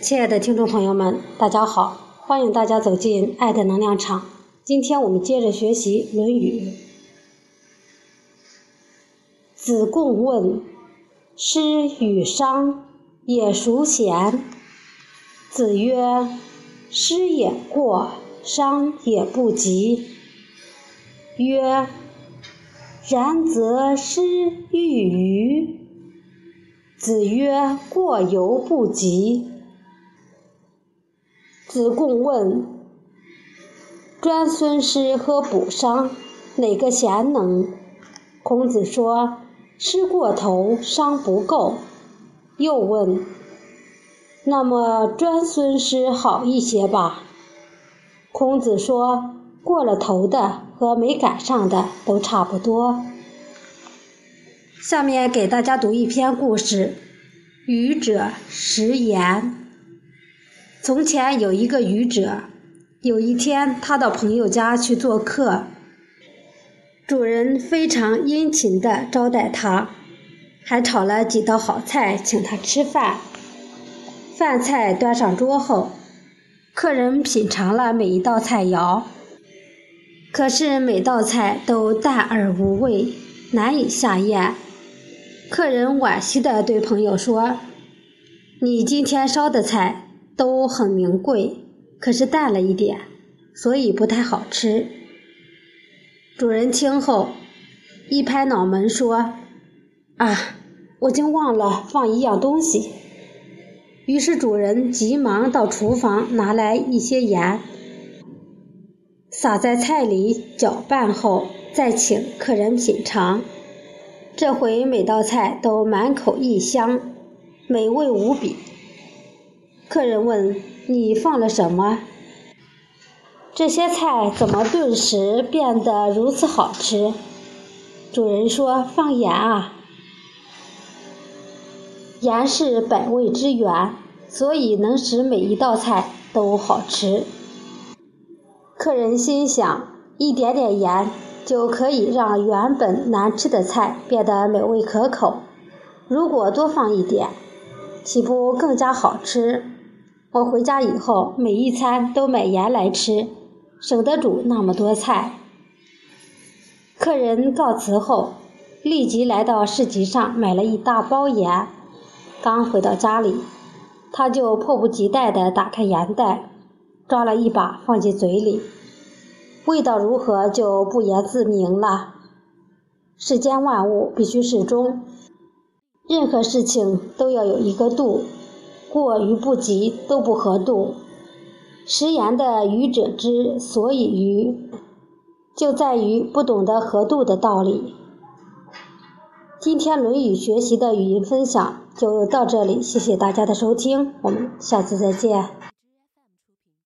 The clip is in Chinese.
亲爱的听众朋友们，大家好！欢迎大家走进爱的能量场。今天我们接着学习《论语》。子贡问：“师与商也孰贤？”子曰：“师也过，商也不及。”曰：“然则师欲与？”子曰：“过犹不及。”子贡问：“专孙师和补商，哪个贤能？”孔子说：“师过头，商不够。”又问：“那么专孙师好一些吧？”孔子说：“过了头的和没赶上的都差不多。”下面给大家读一篇故事：愚者食言。从前有一个愚者，有一天他到朋友家去做客，主人非常殷勤地招待他，还炒了几道好菜请他吃饭。饭菜端上桌后，客人品尝了每一道菜肴，可是每道菜都淡而无味，难以下咽。客人惋惜地对朋友说：“你今天烧的菜都很名贵，可是淡了一点，所以不太好吃。”主人听后，一拍脑门说：“啊，我竟忘了放一样东西。”于是主人急忙到厨房拿来一些盐，撒在菜里搅拌后，再请客人品尝。这回每道菜都满口异香，美味无比。客人问：“你放了什么？这些菜怎么顿时变得如此好吃？”主人说：“放盐啊，盐是百味之源，所以能使每一道菜都好吃。”客人心想：一点点盐。就可以让原本难吃的菜变得美味可口。如果多放一点，岂不更加好吃？我回家以后每一餐都买盐来吃，省得煮那么多菜。客人告辞后，立即来到市集上买了一大包盐。刚回到家里，他就迫不及待地打开盐袋，抓了一把放进嘴里。味道如何就不言自明了。世间万物必须适中，任何事情都要有一个度，过于不及都不合度。食言的愚者之所以愚，就在于不懂得合度的道理。今天《论语》学习的语音分享就到这里，谢谢大家的收听，我们下次再见。